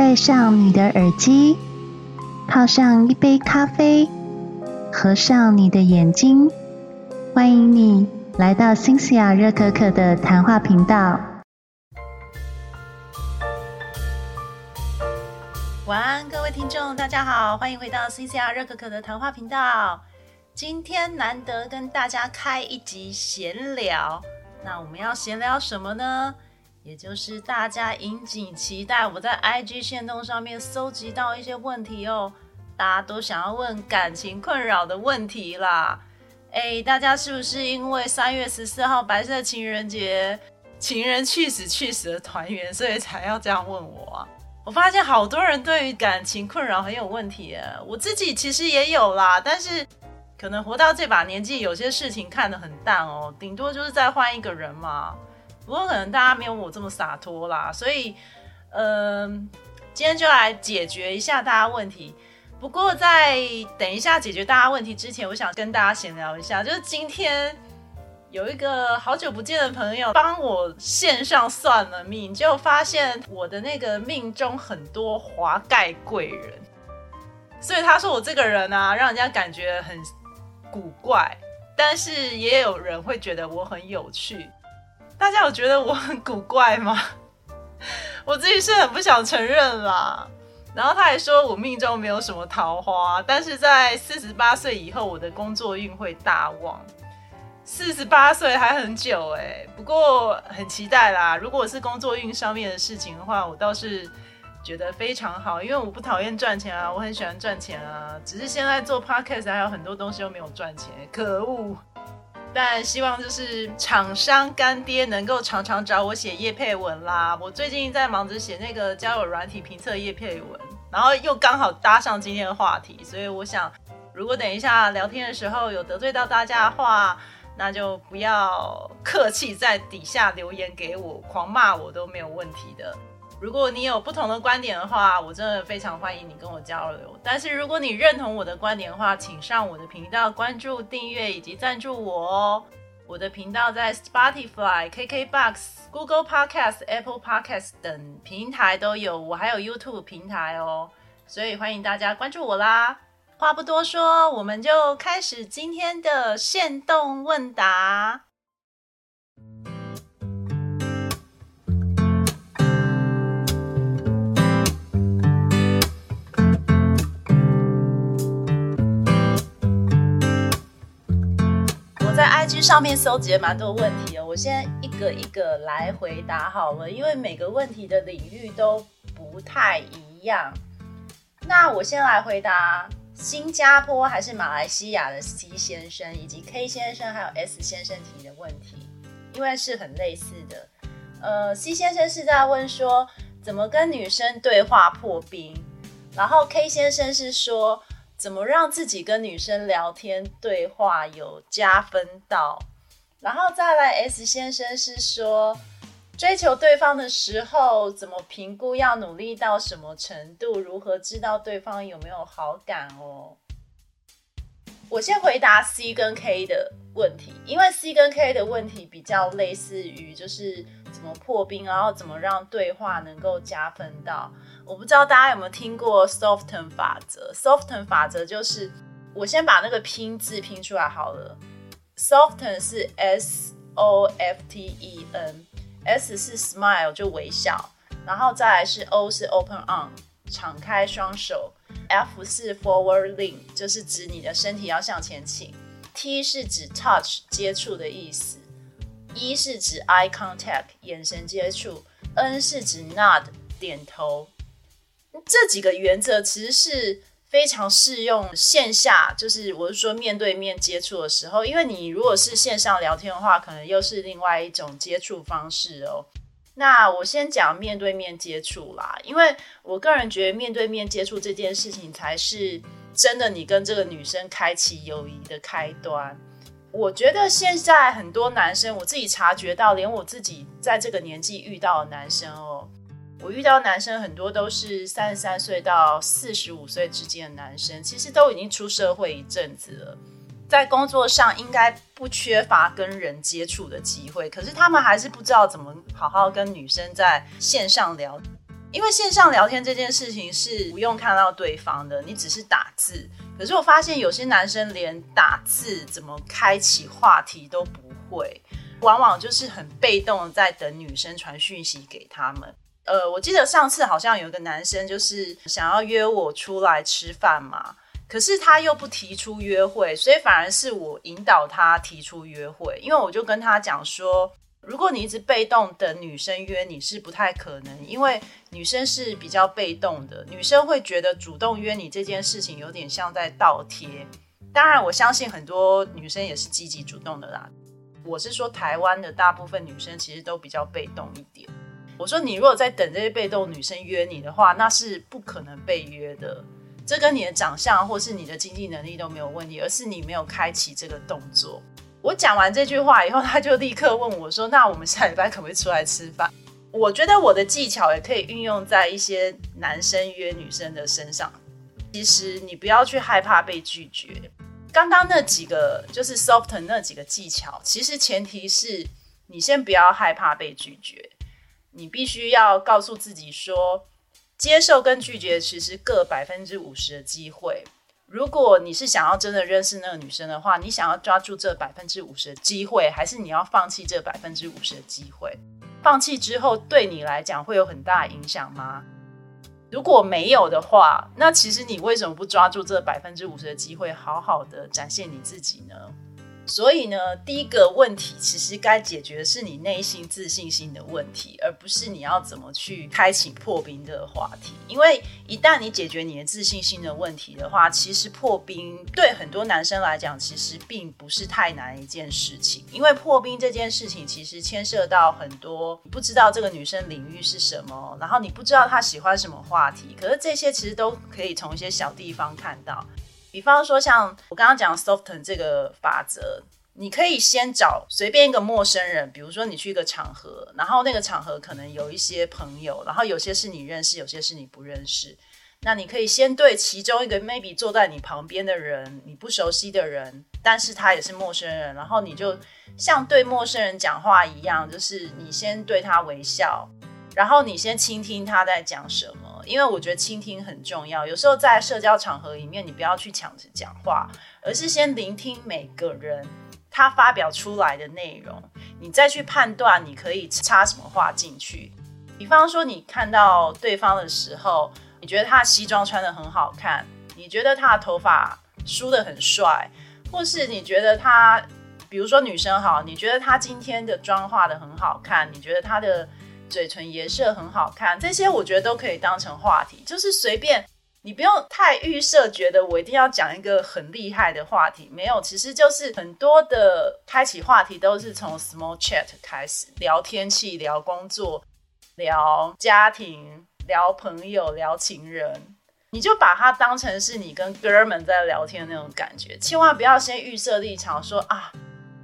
戴上你的耳机，泡上一杯咖啡，合上你的眼睛，欢迎你来到新西亚热可可的谈话频道。晚安，各位听众，大家好，欢迎回到新西亚热可可的谈话频道。今天难得跟大家开一集闲聊，那我们要闲聊什么呢？也就是大家引颈期待，我在 IG 线动上面搜集到一些问题哦，大家都想要问感情困扰的问题啦。哎，大家是不是因为三月十四号白色情人节，情人去死去死的团圆，所以才要这样问我啊？我发现好多人对于感情困扰很有问题，我自己其实也有啦，但是可能活到这把年纪，有些事情看得很淡哦，顶多就是再换一个人嘛。不过可能大家没有我这么洒脱啦，所以，嗯，今天就来解决一下大家问题。不过在等一下解决大家问题之前，我想跟大家闲聊一下，就是今天有一个好久不见的朋友帮我线上算了命，就发现我的那个命中很多华盖贵人，所以他说我这个人啊，让人家感觉很古怪，但是也有人会觉得我很有趣。大家有觉得我很古怪吗？我自己是很不想承认啦。然后他还说我命中没有什么桃花，但是在四十八岁以后，我的工作运会大旺。四十八岁还很久哎，不过很期待啦。如果是工作运上面的事情的话，我倒是觉得非常好，因为我不讨厌赚钱啊，我很喜欢赚钱啊。只是现在做 podcast 还有很多东西都没有赚钱，可恶。但希望就是厂商干爹能够常常找我写叶配文啦。我最近在忙着写那个交友软体评测叶配文，然后又刚好搭上今天的话题，所以我想，如果等一下聊天的时候有得罪到大家的话，那就不要客气，在底下留言给我狂骂我都没有问题的。如果你有不同的观点的话，我真的非常欢迎你跟我交流。但是如果你认同我的观点的话，请上我的频道关注、订阅以及赞助我哦。我的频道在 Spotify、KKBox、Google Podcast、Apple Podcast 等平台都有，我还有 YouTube 平台哦，所以欢迎大家关注我啦。话不多说，我们就开始今天的限动问答。上面搜集了蛮多问题哦，我现在一个一个来回答好了，因为每个问题的领域都不太一样。那我先来回答新加坡还是马来西亚的 C 先生，以及 K 先生还有 S 先生提的问题，因为是很类似的。呃，C 先生是在问说怎么跟女生对话破冰，然后 K 先生是说。怎么让自己跟女生聊天对话有加分到？然后再来，S 先生是说，追求对方的时候怎么评估要努力到什么程度？如何知道对方有没有好感哦？我先回答 C 跟 K 的问题，因为 C 跟 K 的问题比较类似于就是怎么破冰，然后怎么让对话能够加分到。我不知道大家有没有听过 Soften 法则？Soften 法则就是我先把那个拼字拼出来好了。Soften 是 S O F T E N，S 是 Smile 就微笑，然后再来是 O 是 Open on 敞开双手，F 是 Forward lean 就是指你的身体要向前倾，T 是指 Touch 接触的意思，E 是指 Eye contact 眼神接触，N 是指 Nod 点头。这几个原则其实是非常适用线下，就是我是说面对面接触的时候，因为你如果是线上聊天的话，可能又是另外一种接触方式哦。那我先讲面对面接触啦，因为我个人觉得面对面接触这件事情才是真的你跟这个女生开启友谊的开端。我觉得现在很多男生，我自己察觉到，连我自己在这个年纪遇到的男生哦。我遇到男生很多都是三十三岁到四十五岁之间的男生，其实都已经出社会一阵子了，在工作上应该不缺乏跟人接触的机会，可是他们还是不知道怎么好好跟女生在线上聊。因为线上聊天这件事情是不用看到对方的，你只是打字。可是我发现有些男生连打字怎么开启话题都不会，往往就是很被动在等女生传讯息给他们。呃，我记得上次好像有个男生就是想要约我出来吃饭嘛，可是他又不提出约会，所以反而是我引导他提出约会，因为我就跟他讲说。如果你一直被动等女生约你是不太可能，因为女生是比较被动的，女生会觉得主动约你这件事情有点像在倒贴。当然，我相信很多女生也是积极主动的啦。我是说，台湾的大部分女生其实都比较被动一点。我说，你如果在等这些被动女生约你的话，那是不可能被约的。这跟你的长相或是你的经济能力都没有问题，而是你没有开启这个动作。我讲完这句话以后，他就立刻问我说：“那我们下礼拜可不可以出来吃饭？”我觉得我的技巧也可以运用在一些男生约女生的身上。其实你不要去害怕被拒绝。刚刚那几个就是 soft 那几个技巧，其实前提是你先不要害怕被拒绝。你必须要告诉自己说，接受跟拒绝其实各百分之五十的机会。如果你是想要真的认识那个女生的话，你想要抓住这百分之五十的机会，还是你要放弃这百分之五十的机会？放弃之后对你来讲会有很大影响吗？如果没有的话，那其实你为什么不抓住这百分之五十的机会，好好的展现你自己呢？所以呢，第一个问题其实该解决的是你内心自信心的问题，而不是你要怎么去开启破冰的话题。因为一旦你解决你的自信心的问题的话，其实破冰对很多男生来讲，其实并不是太难一件事情。因为破冰这件事情其实牵涉到很多，你不知道这个女生领域是什么，然后你不知道她喜欢什么话题，可是这些其实都可以从一些小地方看到。比方说，像我刚刚讲 soften 这个法则，你可以先找随便一个陌生人，比如说你去一个场合，然后那个场合可能有一些朋友，然后有些是你认识，有些是你不认识。那你可以先对其中一个 maybe 坐在你旁边的人，你不熟悉的人，但是他也是陌生人，然后你就像对陌生人讲话一样，就是你先对他微笑，然后你先倾听他在讲什么。因为我觉得倾听很重要，有时候在社交场合里面，你不要去抢着讲话，而是先聆听每个人他发表出来的内容，你再去判断你可以插什么话进去。比方说，你看到对方的时候，你觉得他的西装穿的很好看，你觉得他的头发梳的很帅，或是你觉得他，比如说女生好，你觉得他今天的妆化的很好看，你觉得他的。嘴唇颜色很好看，这些我觉得都可以当成话题，就是随便你不用太预设，觉得我一定要讲一个很厉害的话题。没有，其实就是很多的开启话题都是从 small chat 开始，聊天气、聊工作、聊家庭、聊朋友、聊情人，你就把它当成是你跟哥们在聊天那种感觉，千万不要先预设立场说啊。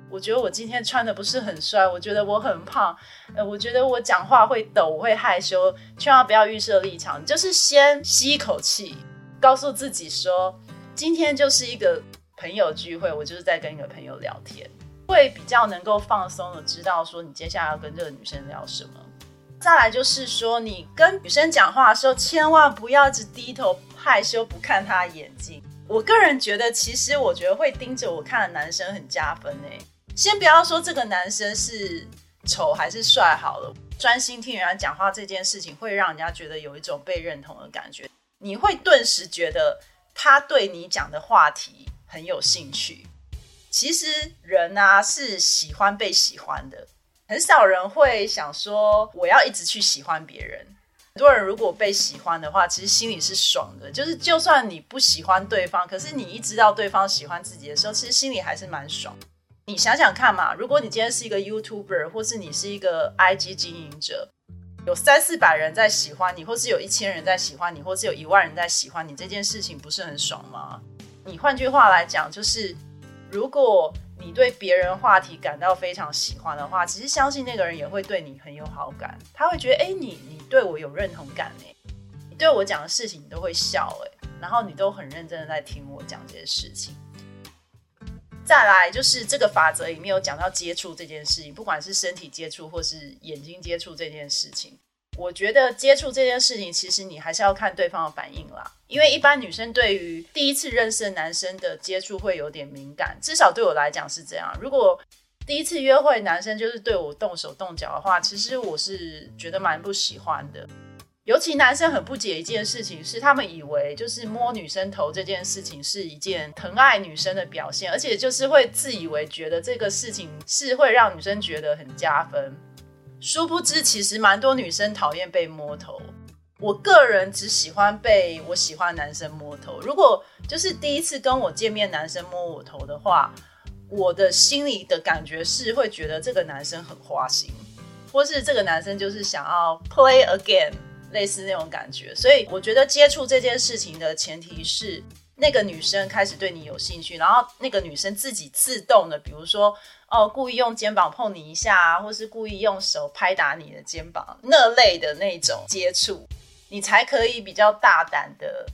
我觉得我今天穿的不是很帅，我觉得我很胖，呃，我觉得我讲话会抖，我会害羞，千万不要预设立场，就是先吸一口气，告诉自己说，今天就是一个朋友聚会，我就是在跟一个朋友聊天，会比较能够放松的知道说你接下来要跟这个女生聊什么。再来就是说，你跟女生讲话的时候，千万不要只低头害羞不看她的眼睛。我个人觉得，其实我觉得会盯着我看的男生很加分诶。先不要说这个男生是丑还是帅好了，专心听人家讲话这件事情，会让人家觉得有一种被认同的感觉。你会顿时觉得他对你讲的话题很有兴趣。其实人啊是喜欢被喜欢的，很少人会想说我要一直去喜欢别人。很多人如果被喜欢的话，其实心里是爽的。就是就算你不喜欢对方，可是你一知道对方喜欢自己的时候，其实心里还是蛮爽。你想想看嘛，如果你今天是一个 YouTuber，或是你是一个 IG 经营者，有三四百人在喜欢你，或是有一千人在喜欢你，或是有一万人在喜欢你，这件事情不是很爽吗？你换句话来讲，就是如果你对别人话题感到非常喜欢的话，其实相信那个人也会对你很有好感，他会觉得，哎，你你对我有认同感哎，你对我讲的事情你都会笑哎，然后你都很认真的在听我讲这些事情。再来就是这个法则里面有讲到接触这件事情，不管是身体接触或是眼睛接触这件事情，我觉得接触这件事情，其实你还是要看对方的反应啦。因为一般女生对于第一次认识的男生的接触会有点敏感，至少对我来讲是这样。如果第一次约会男生就是对我动手动脚的话，其实我是觉得蛮不喜欢的。尤其男生很不解一件事情是，他们以为就是摸女生头这件事情是一件疼爱女生的表现，而且就是会自以为觉得这个事情是会让女生觉得很加分。殊不知，其实蛮多女生讨厌被摸头。我个人只喜欢被我喜欢男生摸头。如果就是第一次跟我见面，男生摸我头的话，我的心里的感觉是会觉得这个男生很花心，或是这个男生就是想要 play again。类似那种感觉，所以我觉得接触这件事情的前提是那个女生开始对你有兴趣，然后那个女生自己自动的，比如说哦，故意用肩膀碰你一下，或是故意用手拍打你的肩膀那类的那种接触，你才可以比较大胆的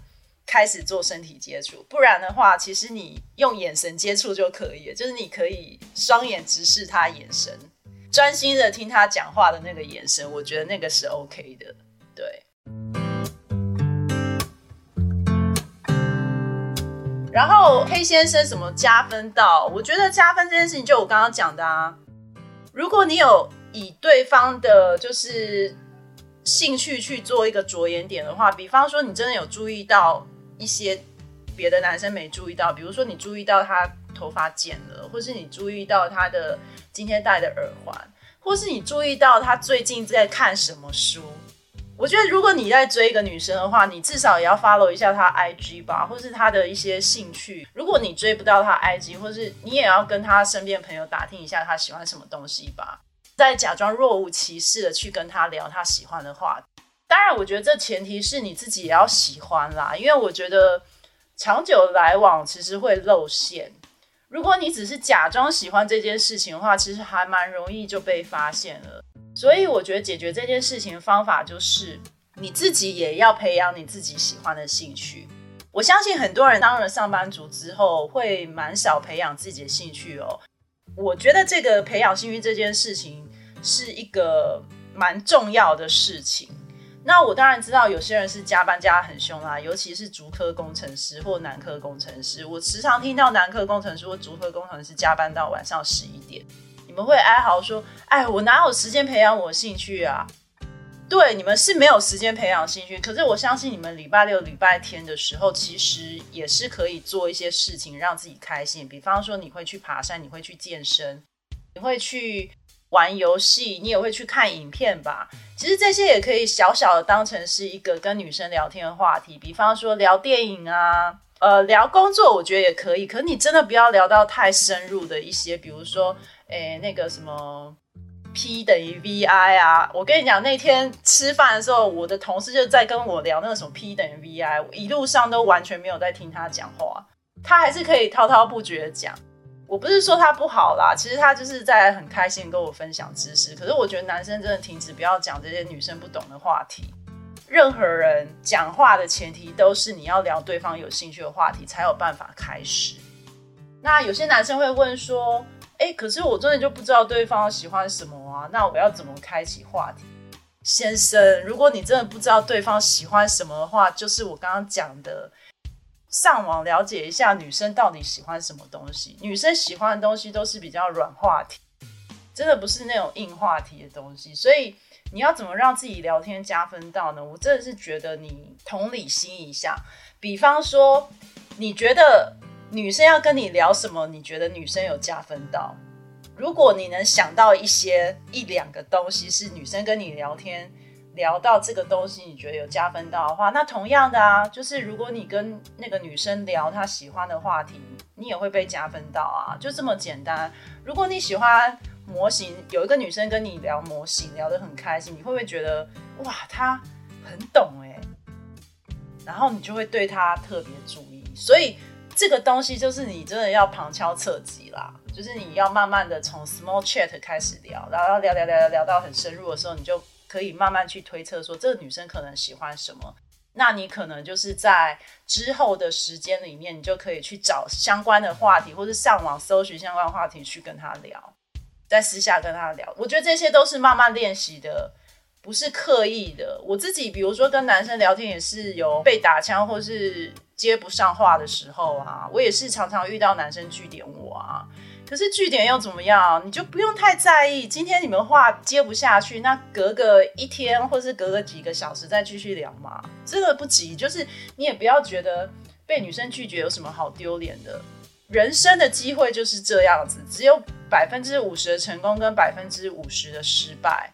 开始做身体接触。不然的话，其实你用眼神接触就可以了，就是你可以双眼直视他眼神，专心的听他讲话的那个眼神，我觉得那个是 OK 的。对，然后黑先生什么加分到？我觉得加分这件事情，就我刚刚讲的啊。如果你有以对方的，就是兴趣去做一个着眼点的话，比方说你真的有注意到一些别的男生没注意到，比如说你注意到他头发剪了，或是你注意到他的今天戴的耳环，或是你注意到他最近在看什么书。我觉得，如果你在追一个女生的话，你至少也要 follow 一下她 IG 吧，或是她的一些兴趣。如果你追不到她 IG，或是你也要跟她身边朋友打听一下她喜欢什么东西吧，再假装若无其事的去跟她聊她喜欢的话。当然，我觉得这前提是你自己也要喜欢啦，因为我觉得长久来往其实会露馅。如果你只是假装喜欢这件事情的话，其实还蛮容易就被发现了。所以我觉得解决这件事情的方法就是你自己也要培养你自己喜欢的兴趣。我相信很多人当了上班族之后会蛮少培养自己的兴趣哦。我觉得这个培养兴趣这件事情是一个蛮重要的事情。那我当然知道有些人是加班加很凶啦，尤其是竹科工程师或南科工程师。我时常听到南科工程师或竹科工程师加班到晚上十一点。你们会哀嚎说：“哎，我哪有时间培养我兴趣啊？”对，你们是没有时间培养兴趣。可是我相信你们礼拜六、礼拜天的时候，其实也是可以做一些事情让自己开心。比方说，你会去爬山，你会去健身，你会去玩游戏，你也会去看影片吧。其实这些也可以小小的当成是一个跟女生聊天的话题。比方说聊电影啊，呃，聊工作，我觉得也可以。可是你真的不要聊到太深入的一些，比如说。诶，那个什么 P 等于 VI 啊，我跟你讲，那天吃饭的时候，我的同事就在跟我聊那个什么 P 等于 VI，一路上都完全没有在听他讲话，他还是可以滔滔不绝的讲。我不是说他不好啦，其实他就是在很开心跟我分享知识。可是我觉得男生真的停止不要讲这些女生不懂的话题。任何人讲话的前提都是你要聊对方有兴趣的话题，才有办法开始。那有些男生会问说。哎，可是我真的就不知道对方喜欢什么啊？那我要怎么开启话题？先生，如果你真的不知道对方喜欢什么的话，就是我刚刚讲的，上网了解一下女生到底喜欢什么东西。女生喜欢的东西都是比较软话题，真的不是那种硬话题的东西。所以你要怎么让自己聊天加分到呢？我真的是觉得你同理心一下，比方说，你觉得。女生要跟你聊什么？你觉得女生有加分到？如果你能想到一些一两个东西是女生跟你聊天聊到这个东西，你觉得有加分到的话，那同样的啊，就是如果你跟那个女生聊她喜欢的话题，你也会被加分到啊，就这么简单。如果你喜欢模型，有一个女生跟你聊模型聊得很开心，你会不会觉得哇，她很懂哎？然后你就会对她特别注意，所以。这个东西就是你真的要旁敲侧击啦，就是你要慢慢的从 small chat 开始聊，然后聊聊聊聊聊到很深入的时候，你就可以慢慢去推测说这个女生可能喜欢什么。那你可能就是在之后的时间里面，你就可以去找相关的话题，或者上网搜寻相关话题去跟她聊，在私下跟她聊。我觉得这些都是慢慢练习的不是刻意的。我自己比如说跟男生聊天也是有被打枪或是接不上话的时候啊，我也是常常遇到男生拒点我啊。可是据点又怎么样？你就不用太在意。今天你们话接不下去，那隔个一天，或是隔个几个小时再继续聊嘛，这个不急。就是你也不要觉得被女生拒绝有什么好丢脸的。人生的机会就是这样子，只有百分之五十的成功跟百分之五十的失败。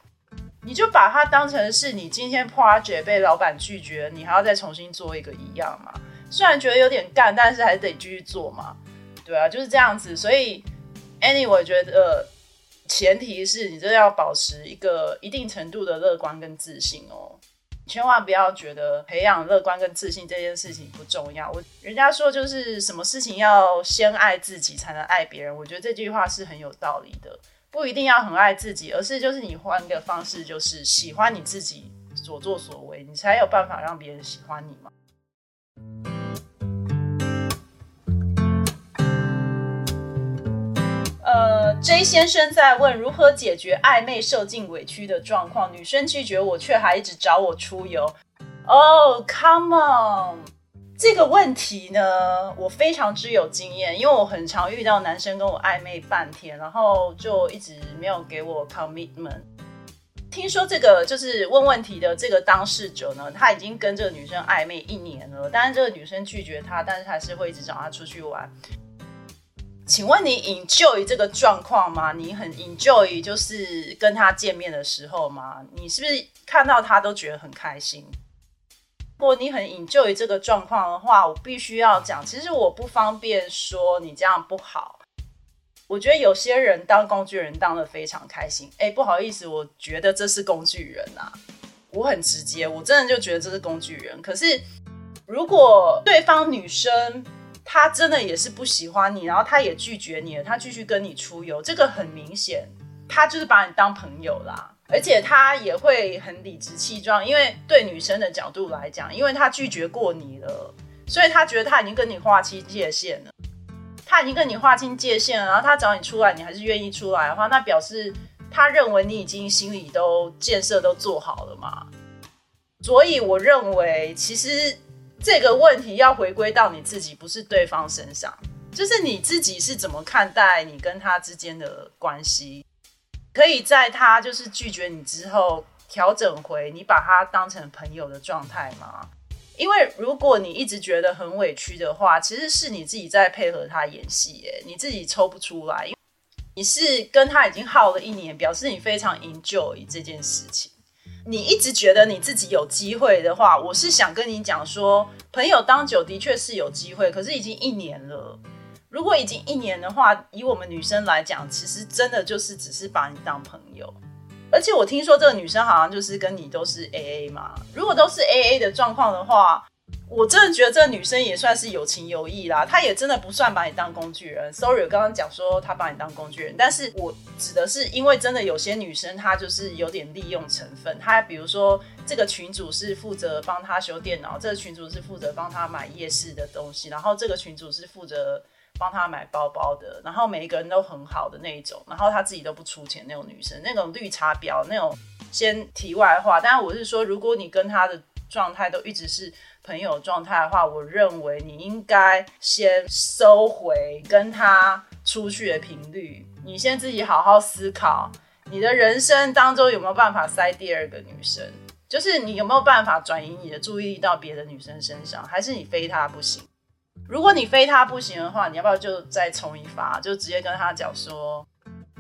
你就把它当成是你今天 project 被老板拒绝，你还要再重新做一个一样嘛？虽然觉得有点干，但是还是得继续做嘛。对啊，就是这样子，所以。Annie，我觉得前提是你真的要保持一个一定程度的乐观跟自信哦，千万不要觉得培养乐观跟自信这件事情不重要。我人家说就是什么事情要先爱自己才能爱别人，我觉得这句话是很有道理的。不一定要很爱自己，而是就是你换个方式，就是喜欢你自己所作所为，你才有办法让别人喜欢你嘛。呃，J 先生在问如何解决暧昧受尽委屈的状况，女生拒绝我，却还一直找我出游。哦，Come on，这个问题呢，我非常之有经验，因为我很常遇到男生跟我暧昧半天，然后就一直没有给我 commitment。听说这个就是问问题的这个当事者呢，他已经跟这个女生暧昧一年了，但是这个女生拒绝他，但是还是会一直找他出去玩。请问你 enjoy 这个状况吗？你很 enjoy 就是跟他见面的时候吗？你是不是看到他都觉得很开心？如果你很 enjoy 这个状况的话，我必须要讲，其实我不方便说你这样不好。我觉得有些人当工具人当的非常开心。哎，不好意思，我觉得这是工具人啊。我很直接，我真的就觉得这是工具人。可是如果对方女生，他真的也是不喜欢你，然后他也拒绝你了，他继续跟你出游，这个很明显，他就是把你当朋友啦，而且他也会很理直气壮，因为对女生的角度来讲，因为他拒绝过你了，所以他觉得他已经跟你划清界限了，他已经跟你划清界限了，然后他找你出来，你还是愿意出来的话，那表示他认为你已经心里都建设都做好了嘛，所以我认为其实。这个问题要回归到你自己，不是对方身上，就是你自己是怎么看待你跟他之间的关系？可以在他就是拒绝你之后调整回你把他当成朋友的状态吗？因为如果你一直觉得很委屈的话，其实是你自己在配合他演戏，哎，你自己抽不出来，你是跟他已经耗了一年，表示你非常 enjoy 这件事情。你一直觉得你自己有机会的话，我是想跟你讲说，朋友当久的确是有机会，可是已经一年了。如果已经一年的话，以我们女生来讲，其实真的就是只是把你当朋友。而且我听说这个女生好像就是跟你都是 A A 嘛。如果都是 A A 的状况的话。我真的觉得这个女生也算是有情有义啦，她也真的不算把你当工具人。Sorry，刚刚讲说她把你当工具人，但是我指的是因为真的有些女生她就是有点利用成分。她比如说这个群主是负责帮她修电脑，这个群主是负责帮她买夜市的东西，然后这个群主是负责帮她买包包的，然后每一个人都很好的那一种，然后她自己都不出钱那种女生，那种绿茶婊那种。先题外话，但是我是说，如果你跟她的状态都一直是。朋友状态的话，我认为你应该先收回跟他出去的频率。你先自己好好思考，你的人生当中有没有办法塞第二个女生？就是你有没有办法转移你的注意力到别的女生身上？还是你非他不行？如果你非他不行的话，你要不要就再冲一发，就直接跟他讲说，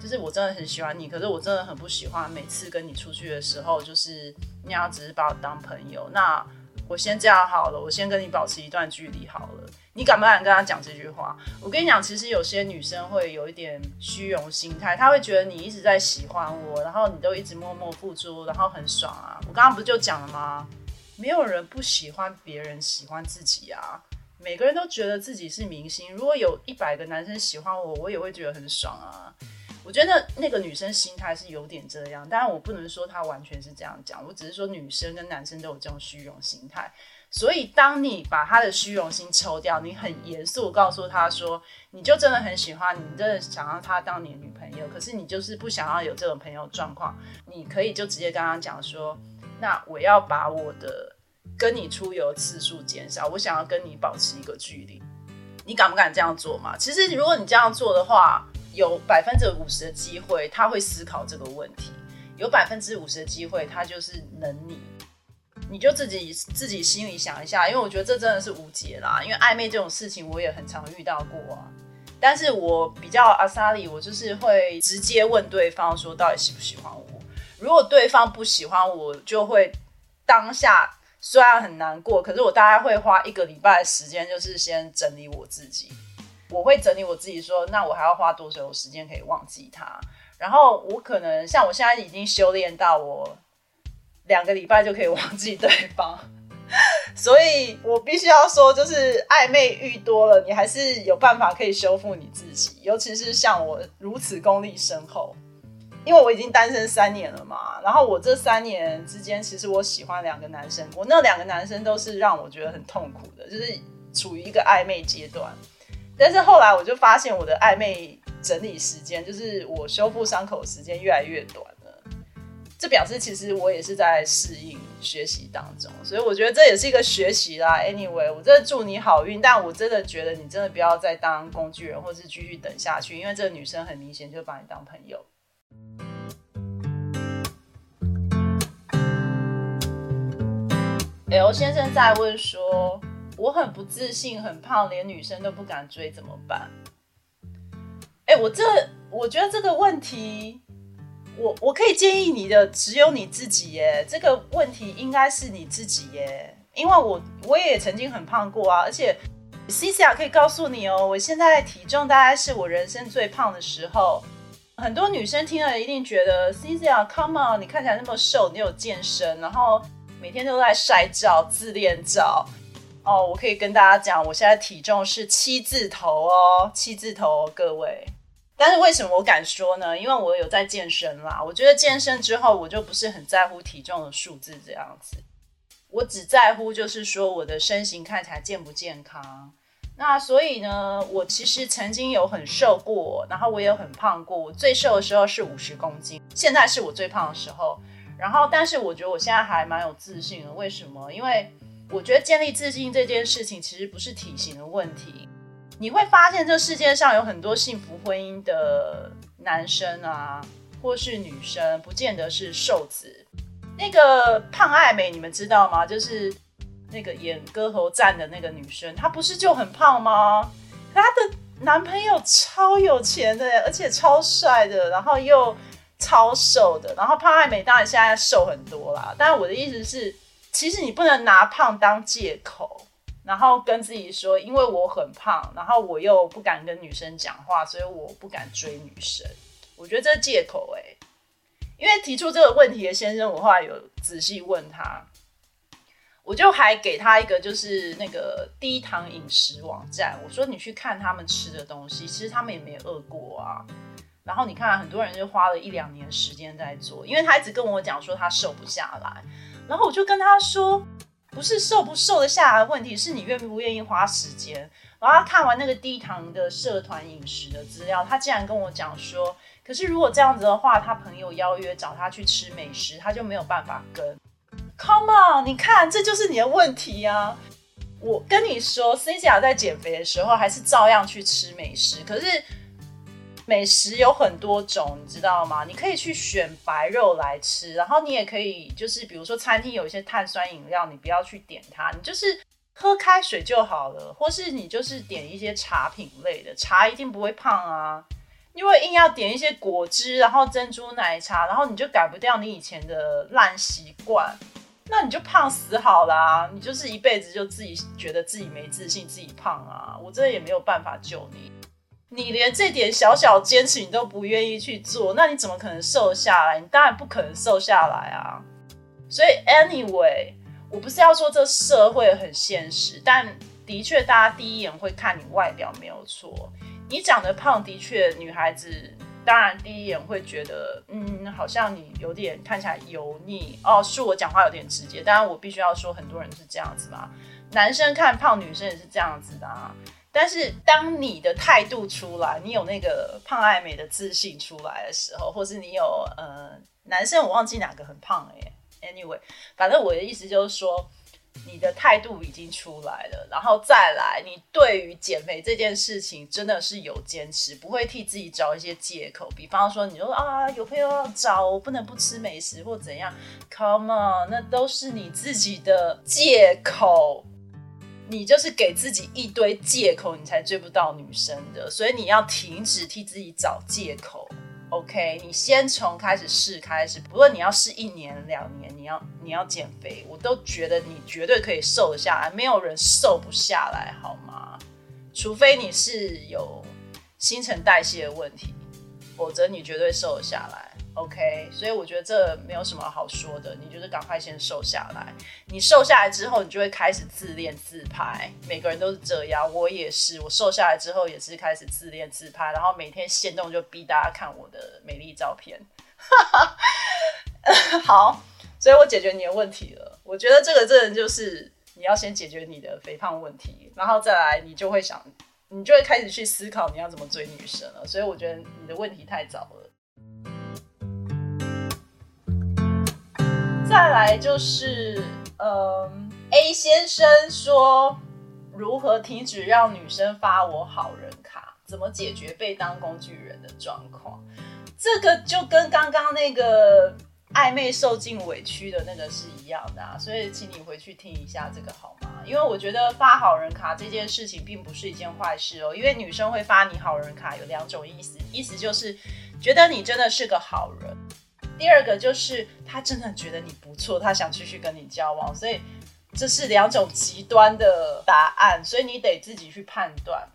就是我真的很喜欢你，可是我真的很不喜欢每次跟你出去的时候，就是你要只是把我当朋友。那我先这样好了，我先跟你保持一段距离好了。你敢不敢跟他讲这句话？我跟你讲，其实有些女生会有一点虚荣心态，她会觉得你一直在喜欢我，然后你都一直默默付出，然后很爽啊。我刚刚不就讲了吗？没有人不喜欢别人喜欢自己啊，每个人都觉得自己是明星。如果有一百个男生喜欢我，我也会觉得很爽啊。我觉得那个女生心态是有点这样，当然我不能说她完全是这样讲，我只是说女生跟男生都有这种虚荣心态，所以，当你把他的虚荣心抽掉，你很严肃告诉他说，你就真的很喜欢，你真的想要他当你的女朋友，可是你就是不想要有这种朋友状况，你可以就直接跟他讲说，那我要把我的跟你出游次数减少，我想要跟你保持一个距离，你敢不敢这样做嘛？其实，如果你这样做的话，有百分之五十的机会他会思考这个问题，有百分之五十的机会他就是能你。你就自己自己心里想一下，因为我觉得这真的是无解啦。因为暧昧这种事情，我也很常遇到过啊。但是我比较阿萨里，我就是会直接问对方说，到底喜不喜欢我？如果对方不喜欢我，就会当下虽然很难过，可是我大概会花一个礼拜的时间，就是先整理我自己。我会整理我自己，说那我还要花多久时间可以忘记他？然后我可能像我现在已经修炼到我。两个礼拜就可以忘记对方，所以我必须要说，就是暧昧遇多了，你还是有办法可以修复你自己。尤其是像我如此功力深厚，因为我已经单身三年了嘛。然后我这三年之间，其实我喜欢两个男生，我那两个男生都是让我觉得很痛苦的，就是处于一个暧昧阶段。但是后来我就发现，我的暧昧整理时间，就是我修复伤口时间越来越短了。这表示其实我也是在适应学习当中，所以我觉得这也是一个学习啦。Anyway，我真的祝你好运，但我真的觉得你真的不要再当工具人，或是继续等下去，因为这个女生很明显就把你当朋友。L 先生在问说：“我很不自信，很胖，连女生都不敢追，怎么办？”哎，我这我觉得这个问题。我我可以建议你的只有你自己耶，这个问题应该是你自己耶，因为我我也曾经很胖过啊，而且 C C 啊可以告诉你哦，我现在体重大概是我人生最胖的时候，很多女生听了一定觉得 C C 啊，Come on，你看起来那么瘦，你有健身，然后每天都在晒照、自恋照，哦，我可以跟大家讲，我现在体重是七字头哦，七字头，各位。但是为什么我敢说呢？因为我有在健身啦。我觉得健身之后，我就不是很在乎体重的数字这样子。我只在乎就是说我的身形看起来健不健康。那所以呢，我其实曾经有很瘦过，然后我也很胖过。我最瘦的时候是五十公斤，现在是我最胖的时候。然后，但是我觉得我现在还蛮有自信的。为什么？因为我觉得建立自信这件事情其实不是体型的问题。你会发现，这世界上有很多幸福婚姻的男生啊，或是女生，不见得是瘦子。那个胖爱美，你们知道吗？就是那个演《歌喉战》的那个女生，她不是就很胖吗？她的男朋友超有钱的，而且超帅的，然后又超瘦的。然后胖爱美当然现在瘦很多啦，但是我的意思是，其实你不能拿胖当借口。然后跟自己说，因为我很胖，然后我又不敢跟女生讲话，所以我不敢追女生。我觉得这是借口哎。因为提出这个问题的先生，我后来有仔细问他，我就还给他一个就是那个低糖饮食网站，我说你去看他们吃的东西，其实他们也没饿过啊。然后你看很多人就花了一两年时间在做，因为他一直跟我讲说他瘦不下来，然后我就跟他说。不是瘦不瘦得下来的问题，是你愿不愿意花时间。然后他看完那个低糖的社团饮食的资料，他竟然跟我讲说，可是如果这样子的话，他朋友邀约找他去吃美食，他就没有办法跟。Come on，你看这就是你的问题啊！我跟你说 c i a 在减肥的时候还是照样去吃美食，可是。美食有很多种，你知道吗？你可以去选白肉来吃，然后你也可以就是比如说餐厅有一些碳酸饮料，你不要去点它，你就是喝开水就好了，或是你就是点一些茶品类的，茶一定不会胖啊。因为硬要点一些果汁，然后珍珠奶茶，然后你就改不掉你以前的烂习惯，那你就胖死好啦！你就是一辈子就自己觉得自己没自信，自己胖啊！我真的也没有办法救你。你连这点小小坚持你都不愿意去做，那你怎么可能瘦下来？你当然不可能瘦下来啊！所以，anyway，我不是要说这社会很现实，但的确，大家第一眼会看你外表没有错。你长得胖，的确，女孩子当然第一眼会觉得，嗯，好像你有点看起来油腻哦，是我讲话有点直接。当然我必须要说，很多人是这样子嘛，男生看胖女生也是这样子的啊。但是当你的态度出来，你有那个胖爱美的自信出来的时候，或是你有呃，男生我忘记哪个很胖哎，anyway，反正我的意思就是说。你的态度已经出来了，然后再来，你对于减肥这件事情真的是有坚持，不会替自己找一些借口。比方说，你说啊，有朋友要找，我不能不吃美食或怎样，Come on，那都是你自己的借口。你就是给自己一堆借口，你才追不到女生的。所以你要停止替自己找借口。OK，你先从开始试开始，不论你要试一年两年，你要你要减肥，我都觉得你绝对可以瘦得下来，没有人瘦不下来，好吗？除非你是有新陈代谢的问题，否则你绝对瘦得下来。OK，所以我觉得这没有什么好说的，你就是赶快先瘦下来。你瘦下来之后，你就会开始自恋自拍。每个人都是这样，我也是。我瘦下来之后也是开始自恋自拍，然后每天现动就逼大家看我的美丽照片。好，所以我解决你的问题了。我觉得这个真的就是你要先解决你的肥胖问题，然后再来你就会想，你就会开始去思考你要怎么追女生了。所以我觉得你的问题太早了。再来就是，嗯，A 先生说如何停止让女生发我好人卡，怎么解决被当工具人的状况？这个就跟刚刚那个暧昧受尽委屈的那个是一样的啊，所以请你回去听一下这个好吗？因为我觉得发好人卡这件事情并不是一件坏事哦，因为女生会发你好人卡有两种意思，意思就是觉得你真的是个好人。第二个就是他真的觉得你不错，他想继续跟你交往，所以这是两种极端的答案，所以你得自己去判断。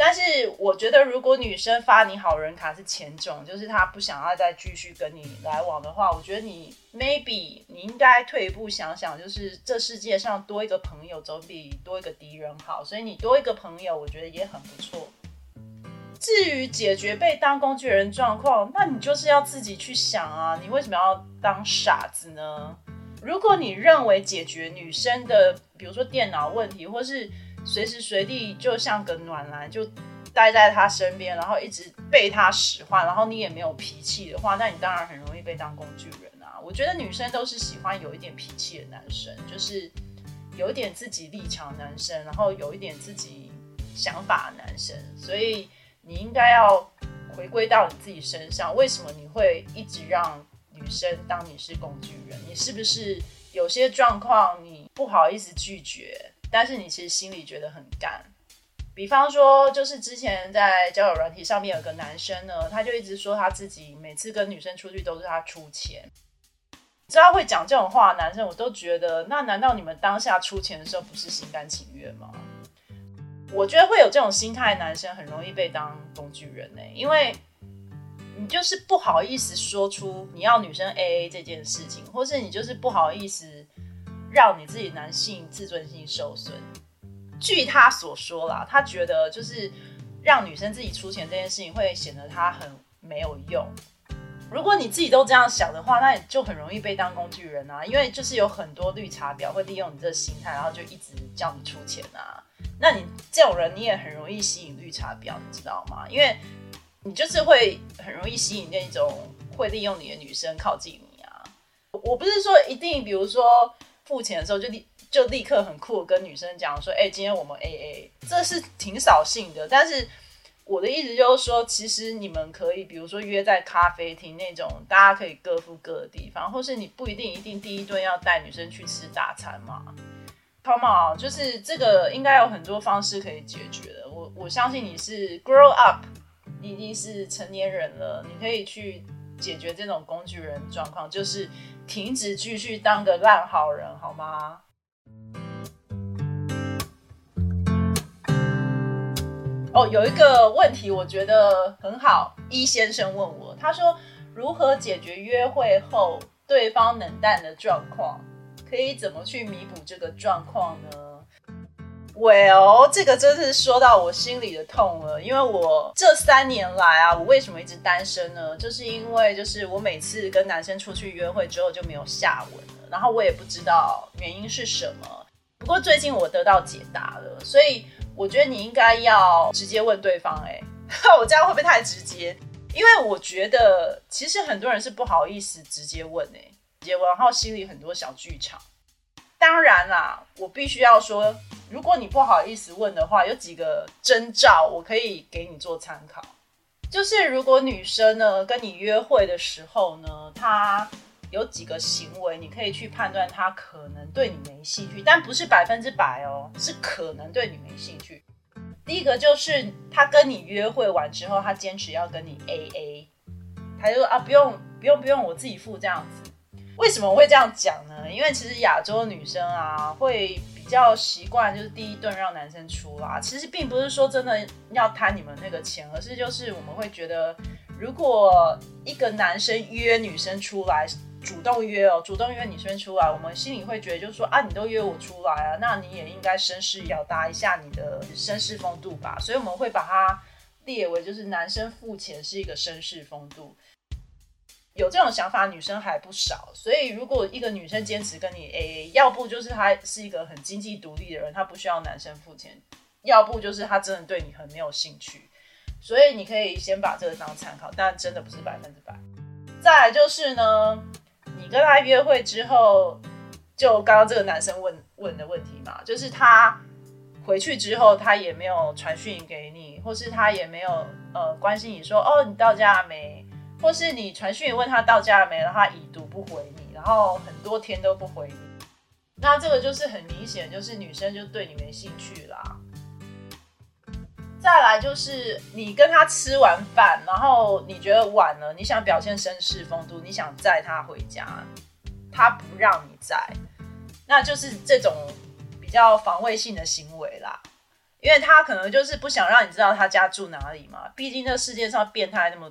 但是我觉得，如果女生发你好人卡是前种，就是她不想要再继续跟你来往的话，我觉得你 maybe 你应该退一步想想，就是这世界上多一个朋友总比多一个敌人好，所以你多一个朋友，我觉得也很不错。至于解决被当工具人状况，那你就是要自己去想啊，你为什么要当傻子呢？如果你认为解决女生的，比如说电脑问题，或是随时随地就像个暖男，就待在她身边，然后一直被她使唤，然后你也没有脾气的话，那你当然很容易被当工具人啊。我觉得女生都是喜欢有一点脾气的男生，就是有一点自己立场的男生，然后有一点自己想法的男生，所以。你应该要回归到你自己身上，为什么你会一直让女生当你是工具人？你是不是有些状况你不好意思拒绝，但是你其实心里觉得很干？比方说，就是之前在交友软体上面有个男生呢，他就一直说他自己每次跟女生出去都是他出钱。知道会讲这种话的男生，我都觉得，那难道你们当下出钱的时候不是心甘情愿吗？我觉得会有这种心态的男生很容易被当工具人呢，因为你就是不好意思说出你要女生 A A 这件事情，或是你就是不好意思让你自己男性自尊心受损。据他所说啦，他觉得就是让女生自己出钱这件事情会显得他很没有用。如果你自己都这样想的话，那你就很容易被当工具人啊，因为就是有很多绿茶婊会利用你这个心态，然后就一直叫你出钱啊。那你这种人，你也很容易吸引绿茶婊，你知道吗？因为你就是会很容易吸引那种会利用你的女生靠近你啊。我不是说一定，比如说付钱的时候就立就立刻很酷跟女生讲说，哎，今天我们 A A，这是挺扫兴的。但是我的意思就是说，其实你们可以，比如说约在咖啡厅那种大家可以各付各的地方，或是你不一定一定第一顿要带女生去吃大餐嘛。Come on，就是这个应该有很多方式可以解决的。我我相信你是 grow up，你已经是成年人了，你可以去解决这种工具人状况，就是停止继续当个烂好人，好吗？哦，有一个问题我觉得很好，一先生问我，他说如何解决约会后对方冷淡的状况？可以怎么去弥补这个状况呢？Well，这个真是说到我心里的痛了，因为我这三年来啊，我为什么一直单身呢？就是因为就是我每次跟男生出去约会之后就没有下文了，然后我也不知道原因是什么。不过最近我得到解答了，所以我觉得你应该要直接问对方。哎，我这样会不会太直接？因为我觉得其实很多人是不好意思直接问，哎，文浩心里很多小剧场。当然啦，我必须要说，如果你不好意思问的话，有几个征兆我可以给你做参考。就是如果女生呢跟你约会的时候呢，她有几个行为，你可以去判断她可能对你没兴趣，但不是百分之百哦，是可能对你没兴趣。第一个就是她跟你约会完之后，她坚持要跟你 A A，她就说啊不用不用不用，我自己付这样子。为什么会这样讲呢？因为其实亚洲女生啊，会比较习惯就是第一顿让男生出啦。其实并不是说真的要贪你们那个钱，而是就是我们会觉得，如果一个男生约女生出来，主动约哦，主动约女生出来，我们心里会觉得就是说啊，你都约我出来啊，那你也应该绅士表达一下你的绅士风度吧。所以我们会把它列为就是男生付钱是一个绅士风度。有这种想法女生还不少，所以如果一个女生坚持跟你 AA，要不就是她是一个很经济独立的人，她不需要男生付钱；要不就是她真的对你很没有兴趣。所以你可以先把这个当参考，但真的不是百分之百。再来就是呢，你跟他约会之后，就刚刚这个男生问问的问题嘛，就是他回去之后，他也没有传讯给你，或是他也没有呃关心你说哦，你到家没？或是你传讯问他到家了没，然后他已读不回你，然后很多天都不回你，那这个就是很明显，就是女生就对你没兴趣啦。再来就是你跟他吃完饭，然后你觉得晚了，你想表现绅士风度，你想载他回家，他不让你载，那就是这种比较防卫性的行为啦，因为他可能就是不想让你知道他家住哪里嘛，毕竟这世界上变态那么。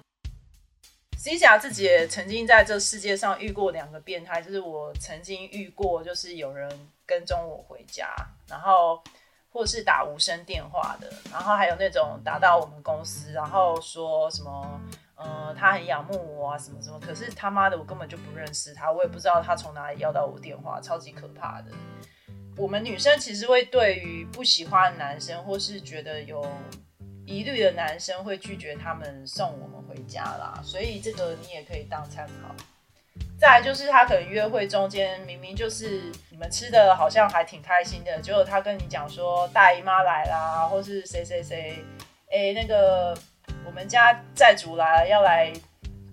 C 霞自己也曾经在这世界上遇过两个变态，就是我曾经遇过，就是有人跟踪我回家，然后或是打无声电话的，然后还有那种打到我们公司，然后说什么，呃，他很仰慕我啊，什么什么，可是他妈的我根本就不认识他，我也不知道他从哪里要到我电话，超级可怕的。我们女生其实会对于不喜欢男生，或是觉得有。疑虑的男生会拒绝他们送我们回家啦，所以这个你也可以当参考。再来就是他可能约会中间明明就是你们吃的好像还挺开心的，结果他跟你讲说大姨妈来啦，或是谁谁谁，哎那个我们家债主来了要来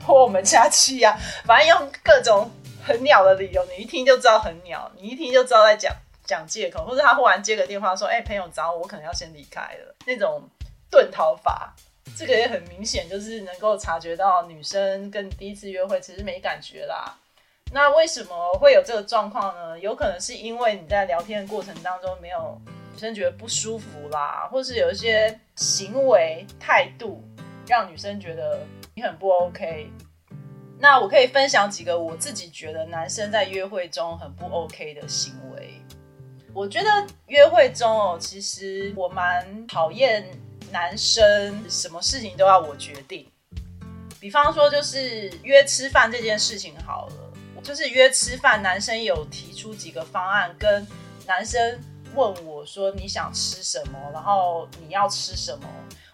泼我们家气呀，反正用各种很鸟的理由，你一听就知道很鸟，你一听就知道在讲讲借口，或者他忽然接个电话说，哎朋友找我，我可能要先离开了那种。遁逃法，这个也很明显，就是能够察觉到女生跟第一次约会其实没感觉啦。那为什么会有这个状况呢？有可能是因为你在聊天的过程当中没有女生觉得不舒服啦，或是有一些行为态度让女生觉得你很不 OK。那我可以分享几个我自己觉得男生在约会中很不 OK 的行为。我觉得约会中哦，其实我蛮讨厌。男生什么事情都要我决定，比方说就是约吃饭这件事情好了，就是约吃饭，男生有提出几个方案，跟男生问我说你想吃什么，然后你要吃什么，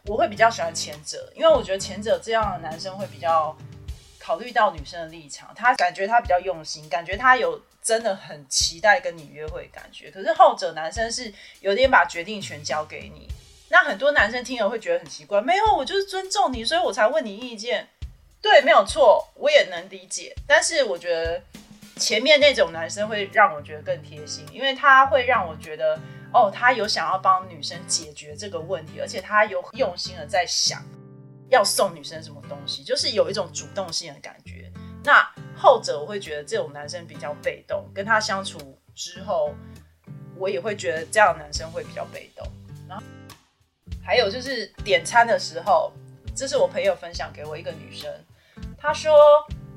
我会比较喜欢前者，因为我觉得前者这样的男生会比较考虑到女生的立场，他感觉他比较用心，感觉他有真的很期待跟你约会感觉，可是后者男生是有点把决定权交给你。那很多男生听了会觉得很奇怪，没有，我就是尊重你，所以我才问你意见。对，没有错，我也能理解。但是我觉得前面那种男生会让我觉得更贴心，因为他会让我觉得，哦，他有想要帮女生解决这个问题，而且他有用心的在想要送女生什么东西，就是有一种主动性的感觉。那后者我会觉得这种男生比较被动，跟他相处之后，我也会觉得这样的男生会比较被动。然后。还有就是点餐的时候，这是我朋友分享给我一个女生，她说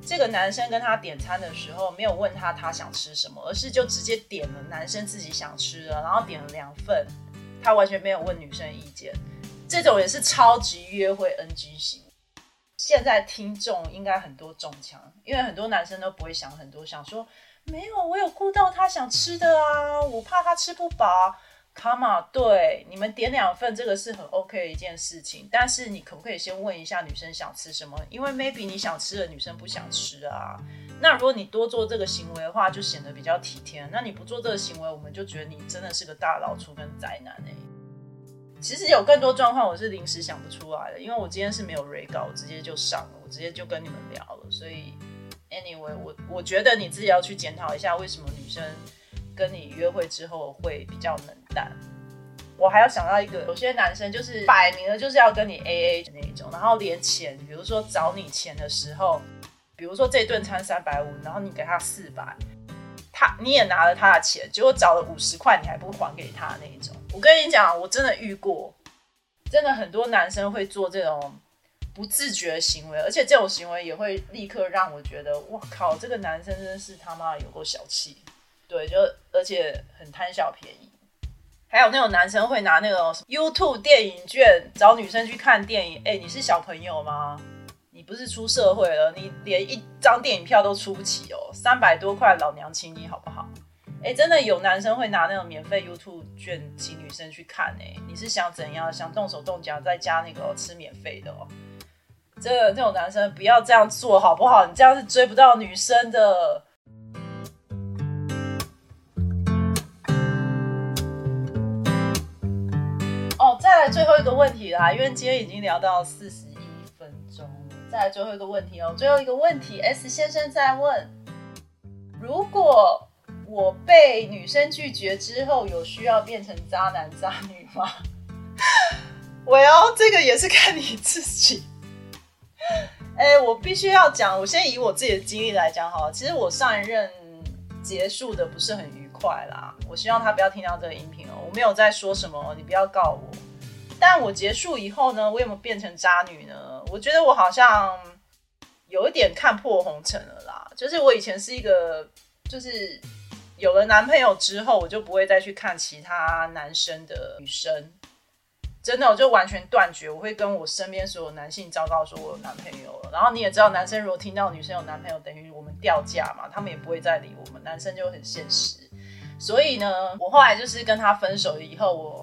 这个男生跟她点餐的时候没有问她她想吃什么，而是就直接点了男生自己想吃的，然后点了两份，他完全没有问女生意见，这种也是超级约会 NG 型。现在听众应该很多中枪，因为很多男生都不会想很多，想说没有，我有顾到他想吃的啊，我怕他吃不饱。Come on，对，你们点两份，这个是很 OK 的一件事情。但是你可不可以先问一下女生想吃什么？因为 maybe 你想吃的女生不想吃啊。那如果你多做这个行为的话，就显得比较体贴。那你不做这个行为，我们就觉得你真的是个大老粗跟宅男哎。其实有更多状况我是临时想不出来的，因为我今天是没有 re 稿，我直接就上了，我直接就跟你们聊了。所以 anyway，我我觉得你自己要去检讨一下，为什么女生。跟你约会之后会比较冷淡。我还要想到一个，有些男生就是摆明了就是要跟你 A A 那一种，然后连钱，比如说找你钱的时候，比如说这顿餐三百五，然后你给他四百，他你也拿了他的钱，结果找了五十块你还不还给他那一种。我跟你讲，我真的遇过，真的很多男生会做这种不自觉的行为，而且这种行为也会立刻让我觉得，哇靠，这个男生真的是他妈有够小气。对，就而且很贪小便宜，还有那种男生会拿那种 YouTube 电影券找女生去看电影。哎，你是小朋友吗？你不是出社会了，你连一张电影票都出不起哦，三百多块，老娘请你好不好？哎，真的有男生会拿那种免费 YouTube 券请女生去看。哎，你是想怎样？想动手动脚再加那个吃免费的哦？这这种男生不要这样做好不好？你这样是追不到女生的。最后一个问题啦，因为今天已经聊到四十一分钟了。再来最后一个问题哦，最后一个问题，S 先生在问：如果我被女生拒绝之后，有需要变成渣男渣女吗？我要这个也是看你自己。哎，我必须要讲，我先以我自己的经历来讲好了。其实我上一任结束的不是很愉快啦，我希望他不要听到这个音频哦。我没有在说什么，你不要告我。但我结束以后呢，我有没有变成渣女呢？我觉得我好像有一点看破红尘了啦。就是我以前是一个，就是有了男朋友之后，我就不会再去看其他男生的女生。真的，我就完全断绝。我会跟我身边所有男性昭告说我有男朋友了。然后你也知道，男生如果听到女生有男朋友，等于我们掉价嘛，他们也不会再理我们。男生就很现实。所以呢，我后来就是跟他分手以后，我。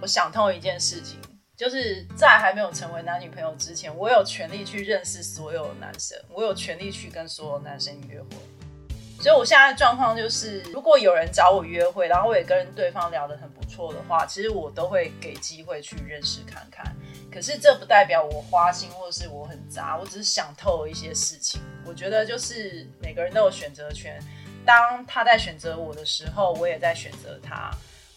我想通一件事情，就是在还没有成为男女朋友之前，我有权利去认识所有男生，我有权利去跟所有男生约会。所以我现在的状况就是，如果有人找我约会，然后我也跟对方聊得很不错的话，其实我都会给机会去认识看看。可是这不代表我花心或者是我很渣，我只是想透了一些事情。我觉得就是每个人都有选择权，当他在选择我的时候，我也在选择他。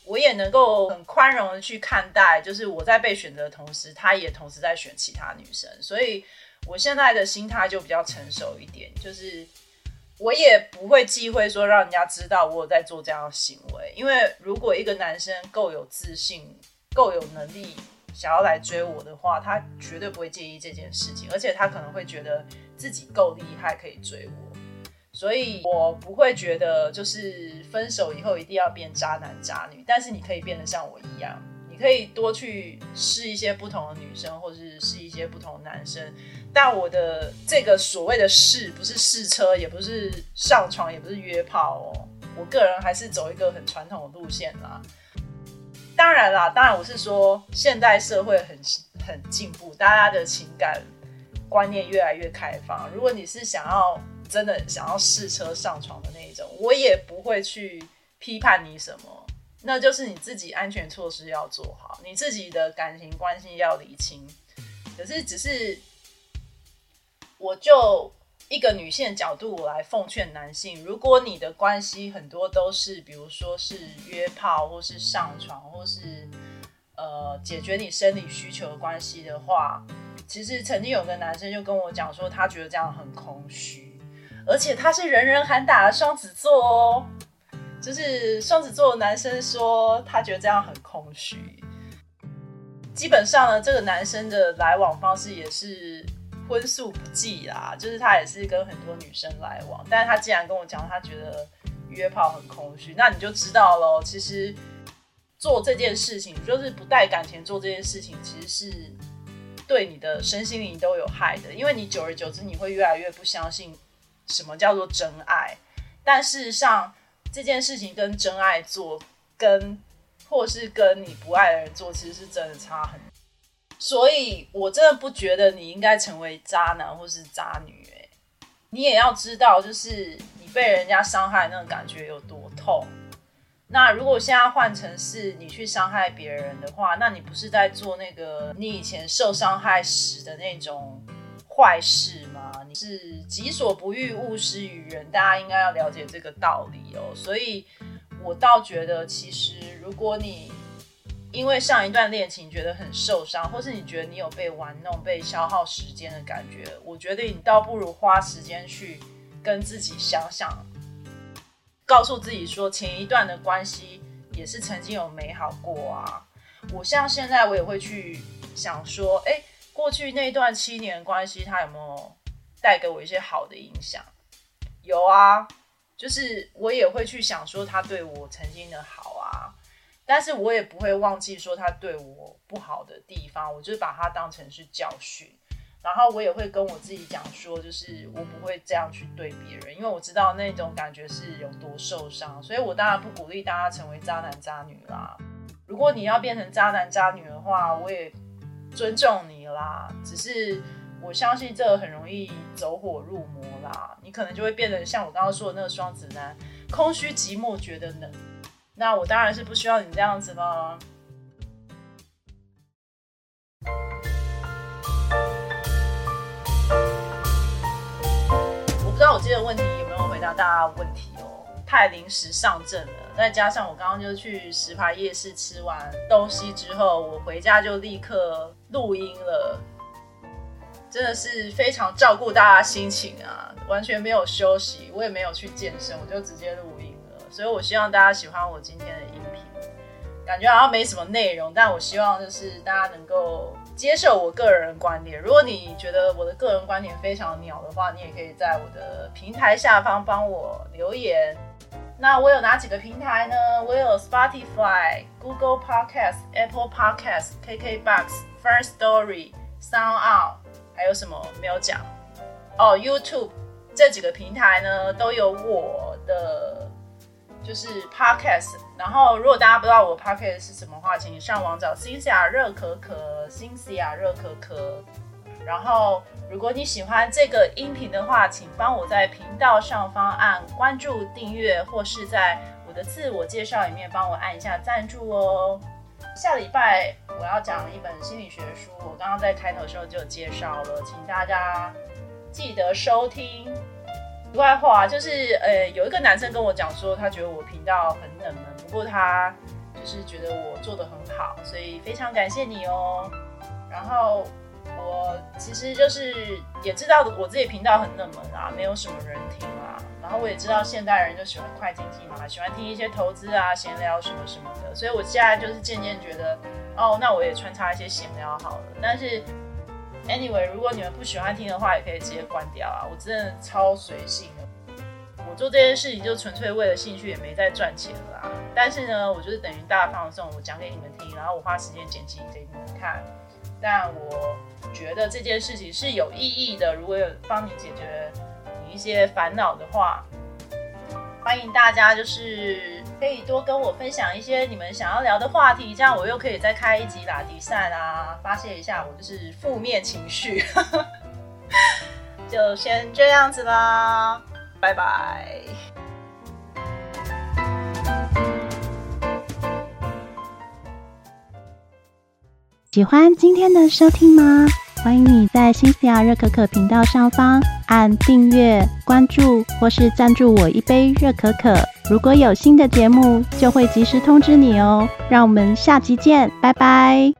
我也能够很宽容的去看待，就是我在被选择的同时，他也同时在选其他女生，所以我现在的心态就比较成熟一点，就是我也不会忌讳说让人家知道我有在做这样的行为，因为如果一个男生够有自信、够有能力想要来追我的话，他绝对不会介意这件事情，而且他可能会觉得自己够厉害可以追我。所以我不会觉得就是分手以后一定要变渣男渣女，但是你可以变得像我一样，你可以多去试一些不同的女生，或者是试一些不同的男生。但我的这个所谓的试，不是试车，也不是上床，也不是约炮哦。我个人还是走一个很传统的路线啦。当然啦，当然我是说，现代社会很很进步，大家的情感观念越来越开放。如果你是想要。真的想要试车上床的那一种，我也不会去批判你什么，那就是你自己安全措施要做好，你自己的感情关系要理清。可是，只是我就一个女性的角度，来奉劝男性：如果你的关系很多都是，比如说是约炮，或是上床，或是呃解决你生理需求的关系的话，其实曾经有个男生就跟我讲说，他觉得这样很空虚。而且他是人人喊打的双子座哦，就是双子座的男生说他觉得这样很空虚。基本上呢，这个男生的来往方式也是荤素不忌啦，就是他也是跟很多女生来往。但是他既然跟我讲他觉得约炮很空虚，那你就知道喽。其实做这件事情，就是不带感情做这件事情，其实是对你的身心灵都有害的。因为你久而久之，你会越来越不相信什么叫做真爱。但事实上，这件事情跟真爱做，跟或是跟你不爱的人做，其实是真的差很。所以我真的不觉得你应该成为渣男或是渣女。哎，你也要知道，就是你被人家伤害那种感觉有多痛。那如果现在换成是你去伤害别人的话，那你不是在做那个你以前受伤害时的那种坏事你是己所不欲，勿施于人，大家应该要了解这个道理哦。所以，我倒觉得，其实如果你因为上一段恋情觉得很受伤，或是你觉得你有被玩弄、被消耗时间的感觉，我觉得你倒不如花时间去跟自己想想。告诉自己说，前一段的关系也是曾经有美好过啊。我像现在，我也会去想说，哎，过去那段七年关系，它有没有带给我一些好的影响？有啊，就是我也会去想说，他对我曾经的好啊。但是我也不会忘记说他对我不好的地方，我就把它当成是教训。然后我也会跟我自己讲说，就是我不会这样去对别人，因为我知道那种感觉是有多受伤，所以我当然不鼓励大家成为渣男渣女啦。如果你要变成渣男渣女的话，我也尊重你啦。只是我相信这很容易走火入魔啦，你可能就会变得像我刚刚说的那个双子男，空虚寂寞觉得冷。那我当然是不需要你这样子了。我不知道我这个问题有没有回答大家问题哦？太临时上阵了，再加上我刚刚就去石牌夜市吃完东西之后，我回家就立刻录音了，真的是非常照顾大家心情啊，完全没有休息，我也没有去健身，我就直接录音了。所以我希望大家喜欢我今天的音频，感觉好像没什么内容，但我希望就是大家能够。接受我个人观点。如果你觉得我的个人观点非常鸟的话，你也可以在我的平台下方帮我留言。那我有哪几个平台呢？我有 Spotify、Google Podcast、Apple Podcast、KKBox、First Story、Sound Out，还有什么没有讲？哦，YouTube 这几个平台呢都有我的。就是 podcast，然后如果大家不知道我 podcast 是什么话，请你上网找 Cynthia 热可可，Cynthia 热可可。然后如果你喜欢这个音频的话，请帮我在频道上方按关注、订阅，或是在我的自我介绍里面帮我按一下赞助哦。下礼拜我要讲一本心理学书，我刚刚在开头的时候就介绍了，请大家记得收听。题外话就是，呃，有一个男生跟我讲说，他觉得我频道很冷门，不过他就是觉得我做的很好，所以非常感谢你哦。然后我其实就是也知道我自己频道很冷门啊，没有什么人听啊。然后我也知道现代人就喜欢快经济嘛，喜欢听一些投资啊、闲聊什么什么的，所以我现在就是渐渐觉得，哦，那我也穿插一些闲聊好了。但是。Anyway，如果你们不喜欢听的话，也可以直接关掉啊！我真的超随性的，我做这件事情就纯粹为了兴趣，也没在赚钱啦。但是呢，我就是等于大放送，我讲给你们听，然后我花时间剪辑给你们看。但我觉得这件事情是有意义的，如果有帮你解决你一些烦恼的话，欢迎大家就是。可以多跟我分享一些你们想要聊的话题，这样我又可以再开一集拉迪赛啦，发泄一下我就是负面情绪。就先这样子啦，拜拜。喜欢今天的收听吗？欢迎你在新西亚热可可频道上方按订阅、关注，或是赞助我一杯热可可。如果有新的节目，就会及时通知你哦。让我们下集见，拜拜。